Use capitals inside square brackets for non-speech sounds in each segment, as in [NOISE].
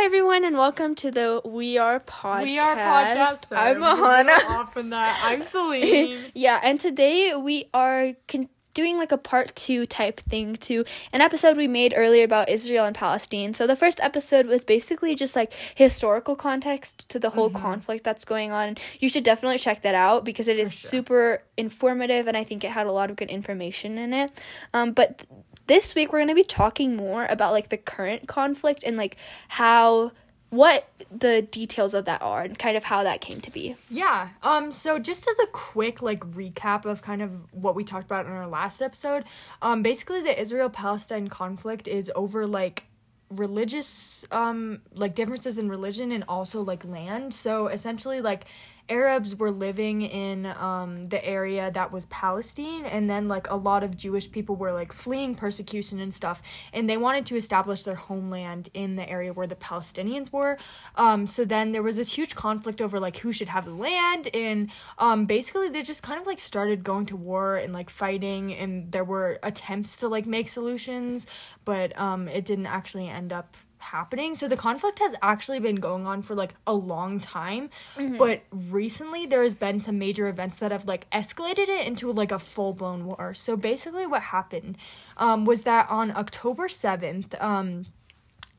Hi everyone, and welcome to the We Are podcast. We are podcast. I'm Ahana. Off in that. I'm [LAUGHS] Celine. yeah, and today we are con- doing like a part two type thing to an episode we made earlier about Israel and Palestine. So the first episode was basically just like historical context to the whole conflict that's going on. You should definitely check that out because it is sure. super informative, and I think it had a lot of good information in it. Um, but th- this week we're going to be talking more about like the current conflict and like how what the details of that are and kind of how that came to be. yeah. Um. So just as a quick like recap of kind of what we talked about in our last episode, um, basically the Israel Palestine conflict is over like religious um like differences in religion and also like land so essentially like arabs were living in um the area that was palestine and then like a lot of jewish people were like fleeing persecution and stuff and they wanted to establish their homeland in the area where the palestinians were. Um so then there was this huge conflict over like who should have the land and um basically they just kind of like started going to war and like fighting and there were attempts to like make solutions but um it didn't actually end up happening. So the conflict has actually been going on for like a long time, but recently there has been some major events that have like escalated it into like a full-blown war. So basically what happened um was that on October 7th, um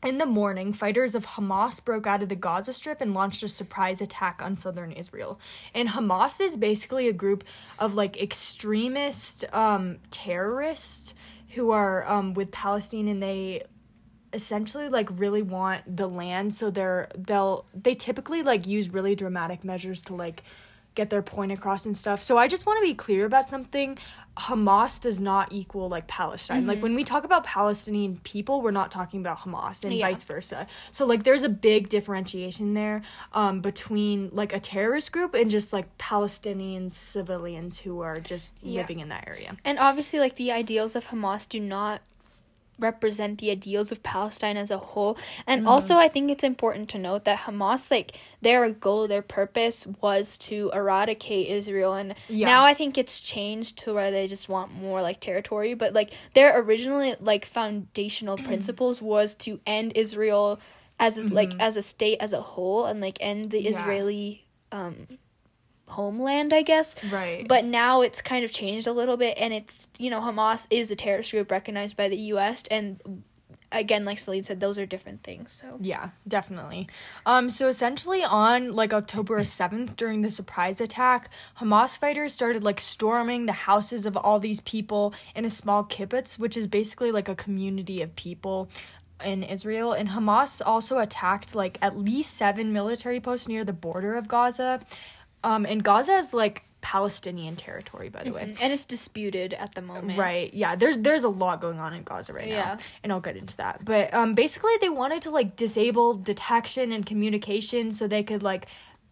in the morning, fighters of Hamas broke out of the Gaza Strip and launched a surprise attack on southern Israel. And Hamas is basically a group of like extremist um, terrorists who are um, with Palestine and they essentially like really want the land so they're they'll they typically like use really dramatic measures to like get their point across and stuff. So I just want to be clear about something. Hamas does not equal like Palestine. Like when we talk about Palestinian people, we're not talking about Hamas and Yeah. vice versa. So like there's a big differentiation there um between like a terrorist group and just like Palestinian civilians who are just Yeah. living in that area. And obviously, like the ideals of Hamas do not represent the ideals of Palestine as a whole. And mm-hmm. also, I think it's important to note that Hamas, like their goal, their purpose was to eradicate Israel. And Yeah. now I think it's changed to where they just want more like territory. But like their originally like foundational mm-hmm. principles was to end Israel as like mm-hmm. as a state as a whole and like end the Yeah. Israeli um homeland, I guess. Right. But now it's kind of changed a little bit, and it's you know Hamas is a terrorist group recognized by the U.S. and again, like Celine said, those are different things. So Yeah, definitely. Um, so essentially on like October 7th during the surprise attack, Hamas fighters started like storming the houses of all these people in a small kibbutz, which is basically like a community of people in Israel. And Hamas also attacked like at least seven military posts near the border of Gaza. Um, and Gaza is like Palestinian territory, by the way. and it's disputed at the moment. Right. Yeah. There's there's a lot going on in Gaza right Yeah. now, and I'll get into that. But um, basically, they wanted to like disable detection and communication so they could like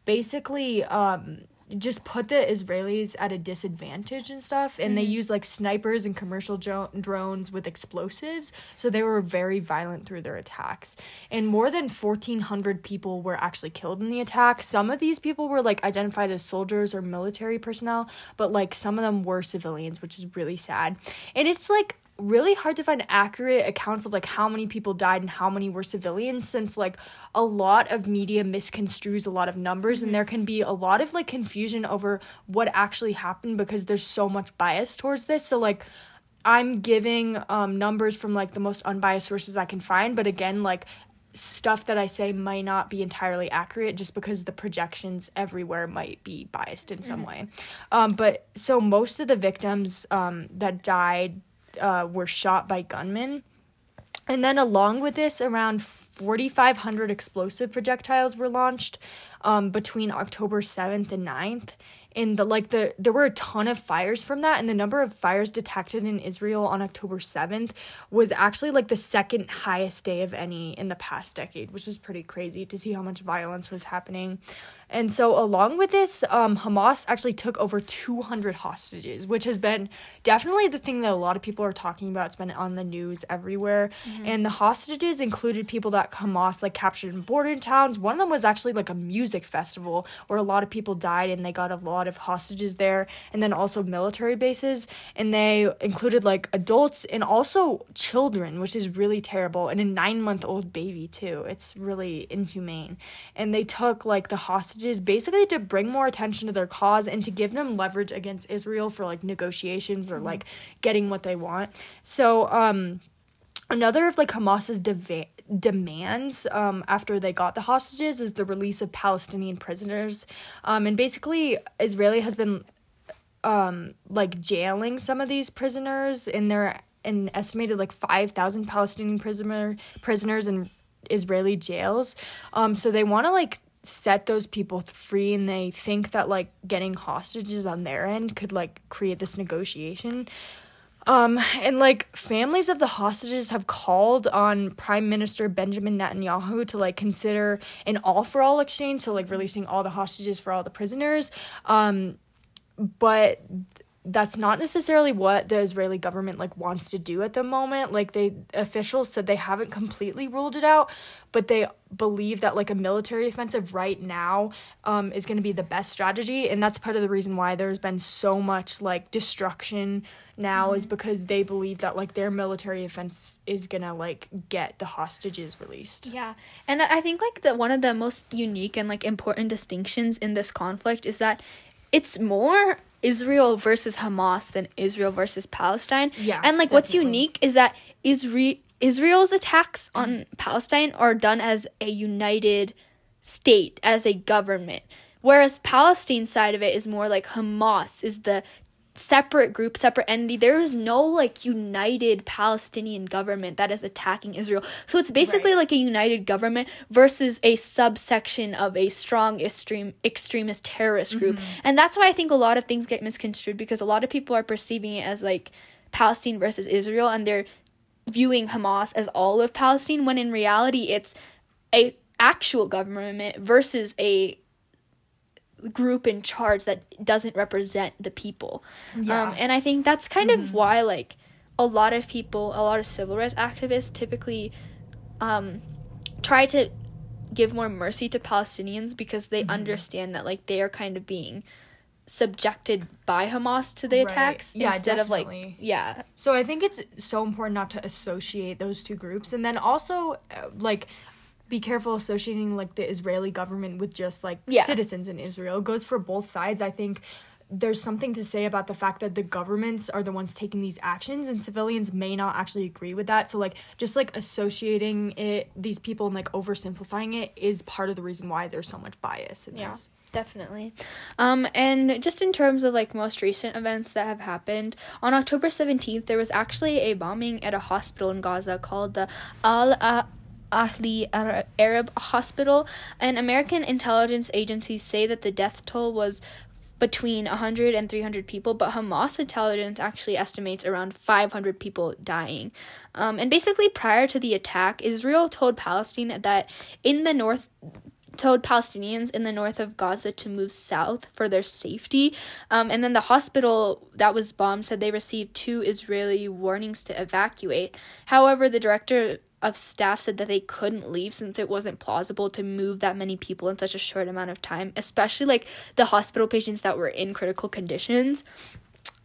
basically um just put the Israelis at a disadvantage and stuff. And they mm-hmm. use like snipers and commercial dro- drones with explosives, so they were very violent through their attacks. And more than fourteen hundred people were actually killed in the attack. Some of these people were like identified as soldiers or military personnel, but like some of them were civilians, which is really sad. And it's like really hard to find accurate accounts of like how many people died and how many were civilians since like a lot of media misconstrues a lot of numbers and there can be a lot of like confusion over what actually happened because there's so much bias towards this. So like i'm giving um numbers from like the most unbiased sources i can find but again like stuff that I say might not be entirely accurate just because the projections everywhere might be biased in some way. Um, but so most of the victims um, that died uh, were shot by gunmen. And then, along with this, around 4,500 explosive projectiles were launched um, between October 7th and 9th. And the like the there were a ton of fires from that, and the number of fires detected in Israel on October 7th was actually like the second highest day of any in the past decade, which is pretty crazy to see how much violence was happening. And so, along with this, um, Hamas actually took over 200 hostages, which has been definitely the thing that a lot of people are talking about. It's been on the news everywhere. Mm-hmm. And the hostages included people that Hamas like captured in border towns. One of them was actually like a music festival where a lot of people died and they got a lot of hostages there. And then also military bases. And they included like adults and also children, which is really terrible. And a nine month old baby, too. It's really inhumane. And they took like the hostages hostages basically to bring more attention to their cause and to give them leverage against Israel for like negotiations or like getting what they want. So, um, another of like Hamas's deva- demands um, after they got the hostages is the release of Palestinian prisoners. Um, and basically, Israeli has been um, like jailing some of these prisoners, and they're an estimated like 5,000 Palestinian prisoner prisoners in Israeli jails. Um, so they want to like set those people free and they think that like getting hostages on their end could like create this negotiation um and like families of the hostages have called on prime minister benjamin netanyahu to like consider an all for all exchange so like releasing all the hostages for all the prisoners um but that's not necessarily what the Israeli government like wants to do at the moment. Like they officials said they haven't completely ruled it out, but they believe that like a military offensive right now um, is going to be the best strategy, and that's part of the reason why there's been so much like destruction now mm-hmm. is because they believe that like their military offense is going to like get the hostages released. Yeah, and I think like the one of the most unique and like important distinctions in this conflict is that it's more Israel versus Hamas than Israel versus Palestine. Yeah. And like definitely. what's unique is that Israel Israel's attacks on Palestine are done as a united state, as a government. Whereas Palestine's side of it is more like Hamas is the separate group, separate entity. There is no like united Palestinian government that is attacking Israel. So it's basically right. like a united government versus a subsection of a strong extreme extremist terrorist group. Mm-hmm. And that's why I think a lot of things get misconstrued because a lot of people are perceiving it as like Palestine versus Israel and they're viewing Hamas as all of Palestine when in reality it's a actual government versus a group in charge that doesn't represent the people. Yeah. Um, and I think that's kind mm-hmm. of why like a lot of people, a lot of civil rights activists typically um, try to give more mercy to Palestinians because they mm-hmm. understand that like they are kind of being subjected by Hamas to the right. attacks yeah, instead definitely. of like yeah. So I think it's so important not to associate those two groups and then also uh, like be careful associating like the Israeli government with just like yeah. citizens in Israel. It goes for both sides. I think there's something to say about the fact that the governments are the ones taking these actions and civilians may not actually agree with that. So like just like associating it these people and like oversimplifying it is part of the reason why there's so much bias in yeah. this. Definitely. Um, and just in terms of like most recent events that have happened, on October 17th, there was actually a bombing at a hospital in Gaza called the Al Ahli Arab Hospital, and American intelligence agencies say that the death toll was between 100 and 300 people, but Hamas intelligence actually estimates around 500 people dying. Um, and basically, prior to the attack, Israel told Palestine that in the north, told Palestinians in the north of Gaza to move south for their safety. Um, and then the hospital that was bombed said they received two Israeli warnings to evacuate. However, the director of staff said that they couldn't leave since it wasn't plausible to move that many people in such a short amount of time, especially like the hospital patients that were in critical conditions.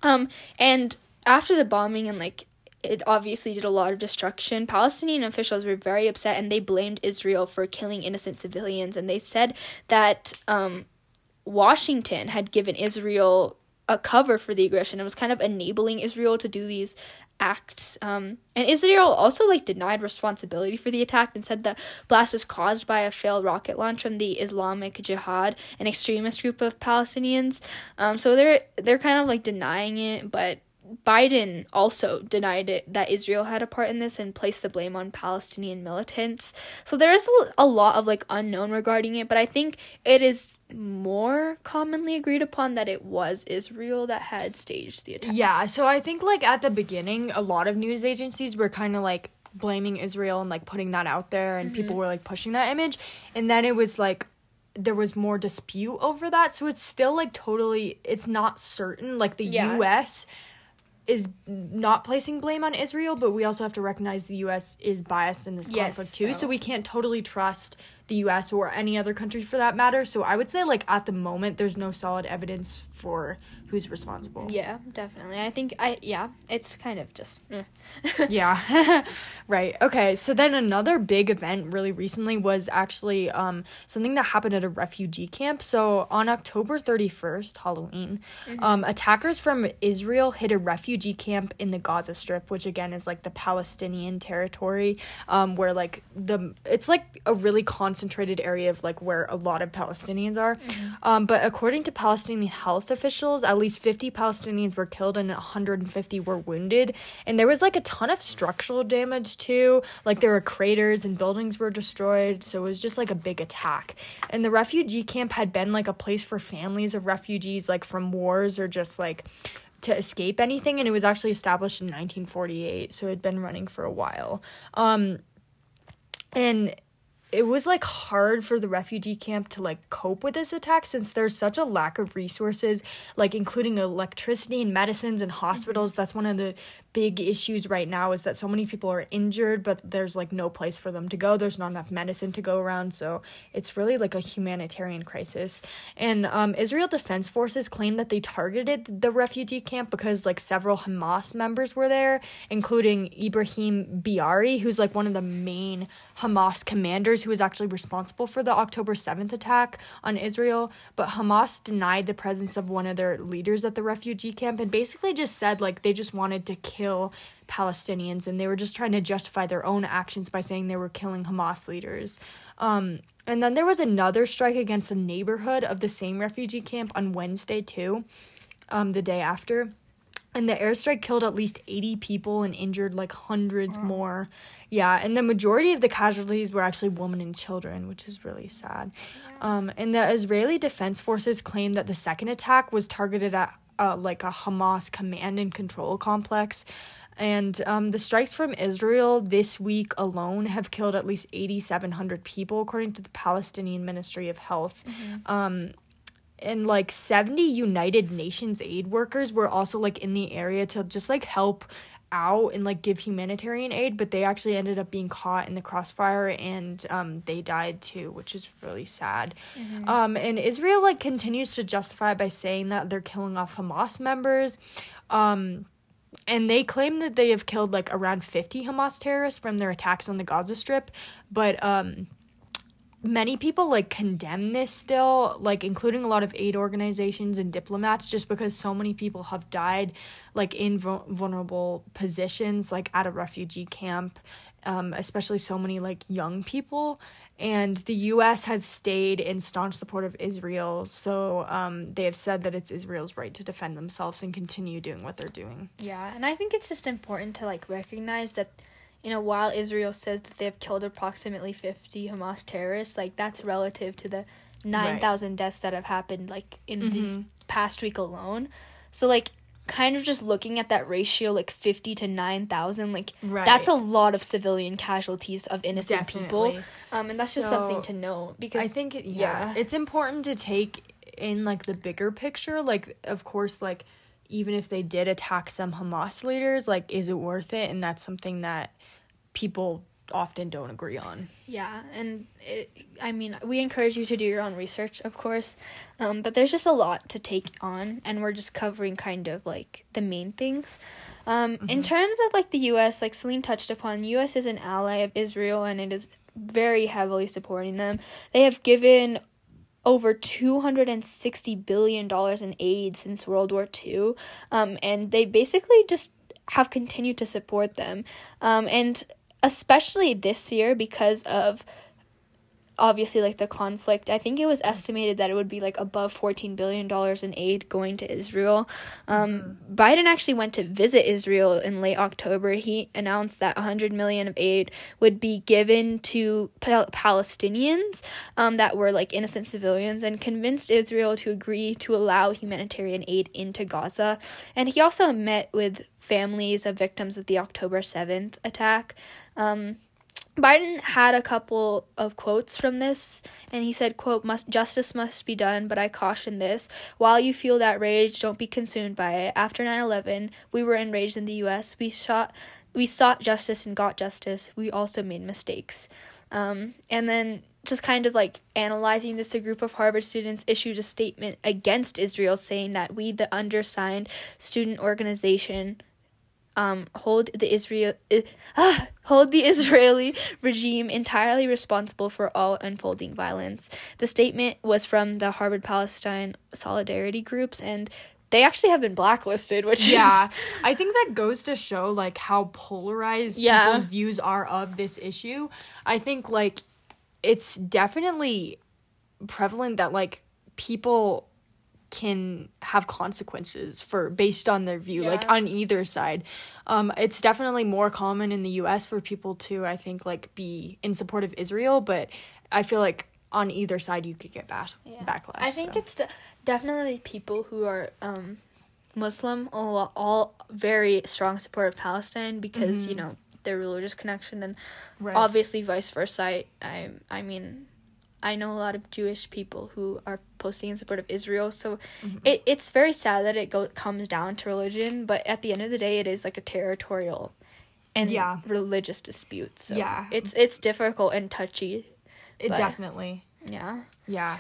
Um, and after the bombing and like it obviously did a lot of destruction. Palestinian officials were very upset and they blamed Israel for killing innocent civilians. And they said that um, Washington had given Israel a cover for the aggression and was kind of enabling Israel to do these acts. Um, and Israel also like denied responsibility for the attack and said the blast was caused by a failed rocket launch from the Islamic Jihad, an extremist group of Palestinians. Um, so they're they're kind of like denying it, but Biden also denied it that Israel had a part in this and placed the blame on Palestinian militants. So there is a lot of like unknown regarding it, but I think it is more commonly agreed upon that it was Israel that had staged the attack. Yeah, so I think like at the beginning a lot of news agencies were kind of like blaming Israel and like putting that out there and mm-hmm. people were like pushing that image and then it was like there was more dispute over that. So it's still like totally it's not certain. Like the Yeah. US is not placing blame on Israel, but we also have to recognize the US is biased in this Yes, conflict too. So. so- we can't totally trust the US or any other country for that matter. So I would say like at the moment there's no solid evidence for who's responsible. Yeah, definitely. I think I yeah, it's kind of just eh. [LAUGHS] yeah [LAUGHS] right okay so then another big event really recently was actually um something that happened at a refugee camp so on october 31st halloween um attackers from israel hit a refugee camp in the gaza strip which again is like the palestinian territory um where like the it's like a really concentrated area of like where a lot of palestinians are um but according to palestinian health officials at least 50 palestinians were killed and 150 were wounded. And there was like a ton of structural damage too. Like there were craters and buildings were destroyed so it was just like a big attack. And the refugee camp had been like a place for families of refugees like from wars or just like to escape anything and it was actually established in 1948 so it had been running for a while. Um and it was like hard for the refugee camp to like cope with this attack since there's such a lack of resources like including electricity and medicines and mm-hmm. hospitals. That's one of the big issues right now is that so many people are injured but there's like no place for them to go. There's not enough medicine to go around. So it's really like a humanitarian crisis. And um, israel defense forces claim that they targeted the refugee camp because like several hamas members were there including ibrahim biari who's like one of the main hamas commanders who was actually responsible for the october 7th attack on israel. But hamas denied the presence of one of their leaders at the refugee camp and basically just said like they just wanted to kill Palestinians and they were just trying to justify their own actions by saying they were killing Hamas leaders. Um, and then there was another strike against a neighborhood of the same refugee camp on Wednesday, too, um, the day after. And the airstrike killed at least 80 people and injured like hundreds more. Yeah, and the majority of the casualties were actually women and children, which is really sad. Um, and the Israeli Defense Forces claimed that the second attack was targeted at uh, like a Hamas command and control complex. And um, the strikes from Israel this week alone have killed at least 8,700 people, according to the Palestinian Ministry of Health. Um, and like 70 United Nations aid workers were also like in the area to just like help out and like give humanitarian aid, but they actually ended up being caught in the crossfire and um, they died too, which is really sad. Um, and Israel like continues to justify by saying that they're killing off Hamas members. Um, and they claim that they have killed like around 50 Hamas terrorists from their attacks on the Gaza Strip, but um, many people like condemn this still like including a lot of aid organizations and diplomats just because so many people have died like in vul- vulnerable positions like at a refugee camp um, especially so many like young people. And the us has stayed in staunch support of israel so um, they have said that it's israel's right to defend themselves and continue doing what they're doing. Yeah, and I think it's just important to like recognize that you know, while Israel says that they have killed approximately 50 Hamas terrorists, like that's relative to the 9,000 deaths that have happened like in this past week alone. So like kind of just looking at that ratio like 50 to 9,000 like that's a lot of civilian casualties of innocent people. Um and that's just something to know because I think it, yeah, yeah. it's important to take in like the bigger picture. Like, of course, like even if they did attack some Hamas leaders, like, is it worth it? And that's something that people often don't agree on. Yeah, and it, I mean, we encourage you to do your own research, of course, um, but there's just a lot to take on, and we're just covering kind of like the main things. Um, In terms of like the U.S., like Celine touched upon, U.S. is an ally of Israel, and it is very heavily supporting them. They have given over 260 billion dollars in aid since World War II um, and they basically just have continued to support them. Um, and especially this year because of obviously like the conflict. I think it was estimated that it would be like above 14 billion dollars in aid going to israel. Um, biden actually went to visit israel in late october. He announced that 100 million of aid would be given to Pal- palestinians um, that were like innocent civilians and convinced israel to agree to allow humanitarian aid into gaza. And he also met with families of victims of the october 7th attack. Um, Biden had a couple of quotes from this, and he said, "quote must Justice must be done, but I caution this: while you feel that rage, don't be consumed by it. After 9/11, we were enraged in the U.S. We shot, we sought justice and got justice. We also made mistakes." Um, and then just kind of like analyzing this, a group of Harvard students issued a statement against Israel, saying that we, the undersigned student organization, um, hold the Israel uh, hold the [LAUGHS] Israeli regime entirely responsible for all unfolding violence. The statement was from the Harvard Palestine Solidarity groups and they actually have been blacklisted, which yeah, is [LAUGHS] I think that goes to show like how polarized Yeah. people's views are of this issue. I think like it's definitely prevalent that like people can have consequences for based on their view like on either side um it's definitely more common in the US for people to i think like be in support of israel but i feel like on either side you could get back backlash I think so. it's de- definitely people who are um, Muslim, all, all very strong support of Palestine because you know their religious connection, and Mm-hmm. Right. obviously vice versa. I, I, I mean, I know a lot of Jewish people who are posting in support of Israel, so Mm-hmm. it it's very sad that it go comes down to religion, but at the end of the day, it is like a territorial and Yeah. religious dispute. So Yeah. it's it's difficult and touchy. it but- definitely Yeah. Yeah.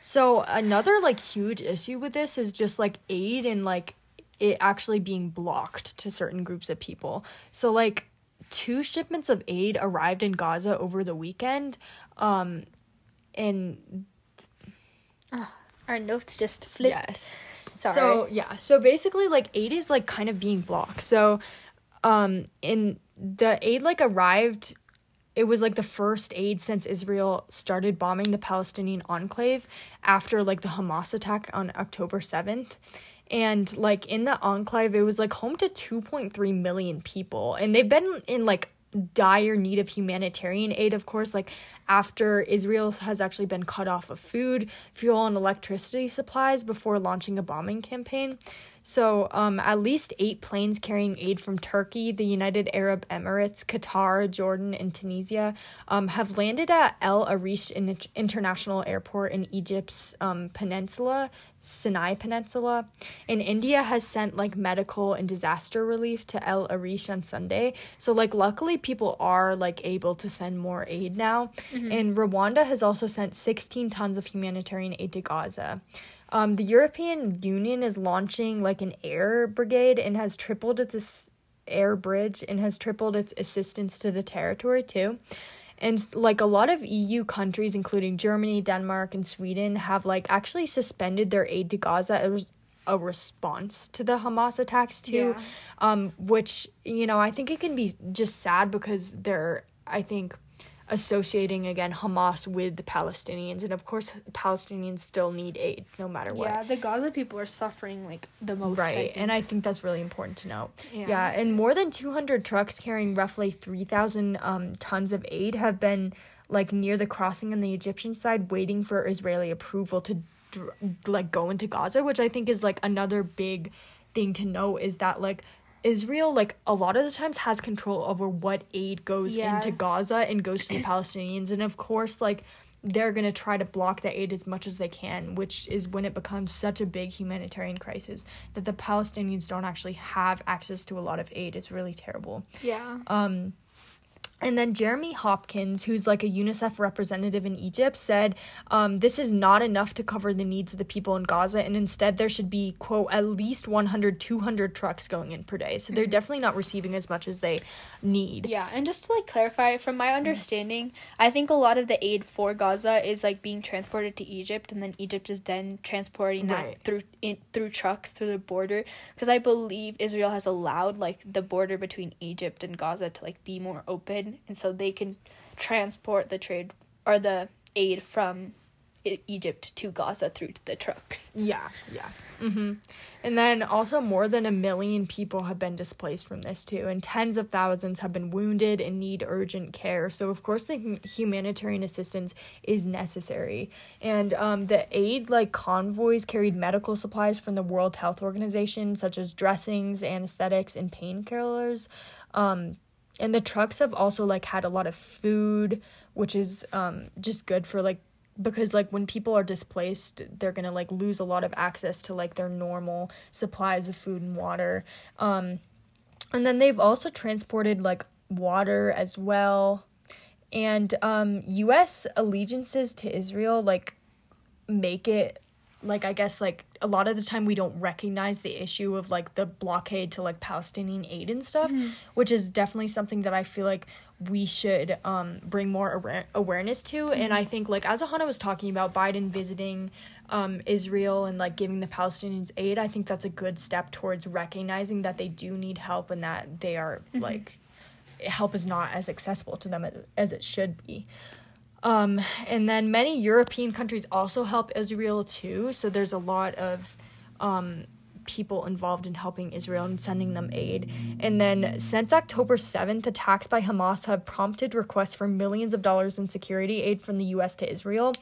So another like huge issue with this is just like aid and like it actually being blocked to certain groups of people. So like two shipments of aid arrived in Gaza over the weekend. Um and Our notes just flipped. Yes. Sorry. So yeah, so basically like aid is like kind of being blocked. So um in the aid like arrived it was like the first aid since Israel started bombing the Palestinian enclave after like the Hamas attack on October 7th. And like in the enclave, it was like home to 2.3 million people. And they've been in like dire need of humanitarian aid, of course, like after Israel has actually been cut off of food, fuel, and electricity supplies before launching a bombing campaign. So, um, at least eight planes carrying aid from Turkey, the United Arab Emirates, Qatar, Jordan, and Tunisia um, have landed at El Arish in- International Airport in Egypt's um, peninsula, Sinai Peninsula. And India has sent like medical and disaster relief to El Arish on Sunday. So, like, luckily, people are like able to send more aid now. And Rwanda has also sent 16 tons of humanitarian aid to Gaza. Um, the European Union is launching like an air brigade and has tripled its as- air bridge and has tripled its assistance to the territory too. And like a lot of EU countries, including Germany, Denmark, and Sweden, have like actually suspended their aid to Gaza as a response to the Hamas attacks too. Yeah. Um, which you know I think it can be just sad because they're I think associating again Hamas with the Palestinians, and of course Palestinians still need aid no matter what. Yeah, the Gaza people are suffering like the most. Right, and I think. that's really important to note. Yeah. Yeah, and more than 200 trucks carrying roughly 3,000 um, tons of aid have been like near the crossing on the Egyptian side, waiting for Israeli approval to dr- like go into Gaza, which I think is like another big thing to note is that like Israel like a lot of the times has control over what aid goes Yeah. into Gaza and goes to the [CLEARS THROAT] Palestinians, and of course like they're going to try to block the aid as much as they can, which is when it becomes such a big humanitarian crisis that the Palestinians don't actually have access to a lot of aid. It's really terrible. Yeah. Um, and then Jeremy Hopkins, who's like a UNICEF representative in Egypt, said um, this is not enough to cover the needs of the people in Gaza, and instead there should be, quote, at least 100, 200 trucks going in per day. So they're definitely not receiving as much as they need. Yeah, and just to like clarify, from my understanding, I think a lot of the aid for Gaza is like being transported to Egypt, and then Egypt is then transporting that Right. through in through trucks through the border. Because I believe Israel has allowed like the border between Egypt and Gaza to like be more open, and so they can transport the trade or the aid from Egypt to Gaza through to the trucks. Yeah, yeah. hmm And then also, more than a million people have been displaced from this too, and tens of thousands have been wounded and need urgent care. So, of course, the humanitarian assistance is necessary. And um, the aid like convoys carried medical supplies from the World Health Organization, such as dressings, anesthetics, and painkillers. Um, and the trucks have also like had a lot of food, which is um just good for like because like when people are displaced they're gonna like lose a lot of access to like their normal supplies of food and water. Um and then they've also transported like water as well. And um us allegiances to israel like make it like i guess like a lot of the time we don't recognize the issue of like the blockade to like palestinian aid and stuff which is definitely something that i feel like we should um bring more aware- awareness to. And i think like as ahana was talking about biden visiting um israel and like giving the palestinians aid i think that's a good step towards recognizing that they do need help and that they are like help is not as accessible to them as, as it should be um, and then many European countries also help Israel too. So there's a lot of um, people involved in helping Israel and sending them aid. And then since October 7th, attacks by Hamas have prompted requests for millions of dollars in security aid from the US to Israel.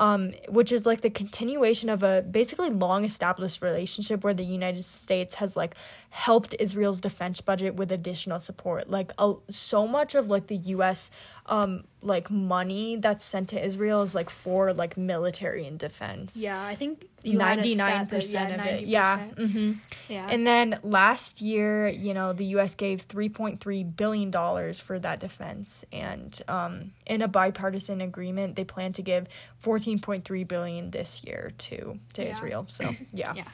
Um, which is like the continuation of a basically long established relationship where the United States has like helped Israel's defense budget with additional support. Like a, so much of like the US um like money that's sent to Israel is like for like military and defense. Yeah, I think you had a Ninety nine percent of it. 90%. Yeah. hmm Yeah. And then last year, you know, the U.S. gave three point three billion dollars for that defense, and um, in a bipartisan agreement, they plan to give fourteen point three billion this year to to Yeah. Israel. So yeah. Yeah.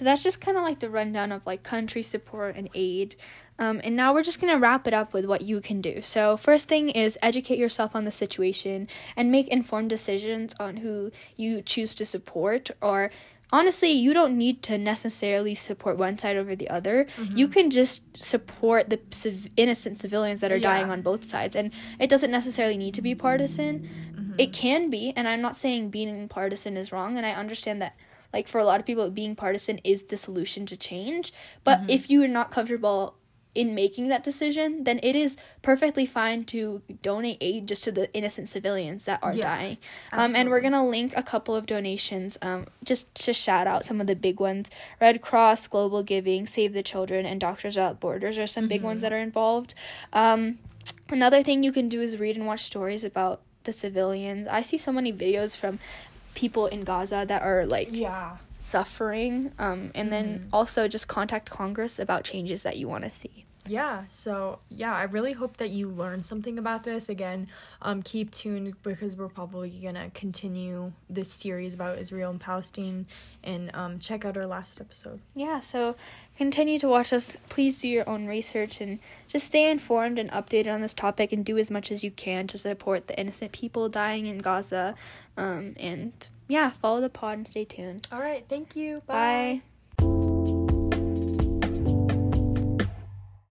So that's just kind of like the rundown of like country support and aid. Um, and now we're just going to wrap it up with what you can do. So, first thing is educate yourself on the situation and make informed decisions on who you choose to support. Or, honestly, you don't need to necessarily support one side over the other. You can just support the civ- innocent civilians that are dying on both sides. And it doesn't necessarily need to be partisan. It can be. And I'm not saying being partisan is wrong. And I understand that like for a lot of people being partisan is the solution to change. But if you are not comfortable in making that decision then it is perfectly fine to donate aid just to the innocent civilians that are Yeah, dying. Um, and we're gonna link a couple of donations um, just to shout out some of the big ones. Red cross global giving save the children and doctors without borders are some big ones that are involved. Um, another thing you can do is read and watch stories about the civilians. I see so many videos from people in gaza that are like Yeah. suffering um, and then also just contact congress about changes that you want to see Yeah, so yeah, I really hope that you learned something about this. Again, um, keep tuned because we're probably gonna continue this series about Israel and Palestine, and um, check out our last episode. yeah so continue to watch us please do your own research and just stay informed and updated on this topic and do as much as you can to support the innocent people dying in gaza um, and yeah follow the pod and stay tuned All right, thank you. bye.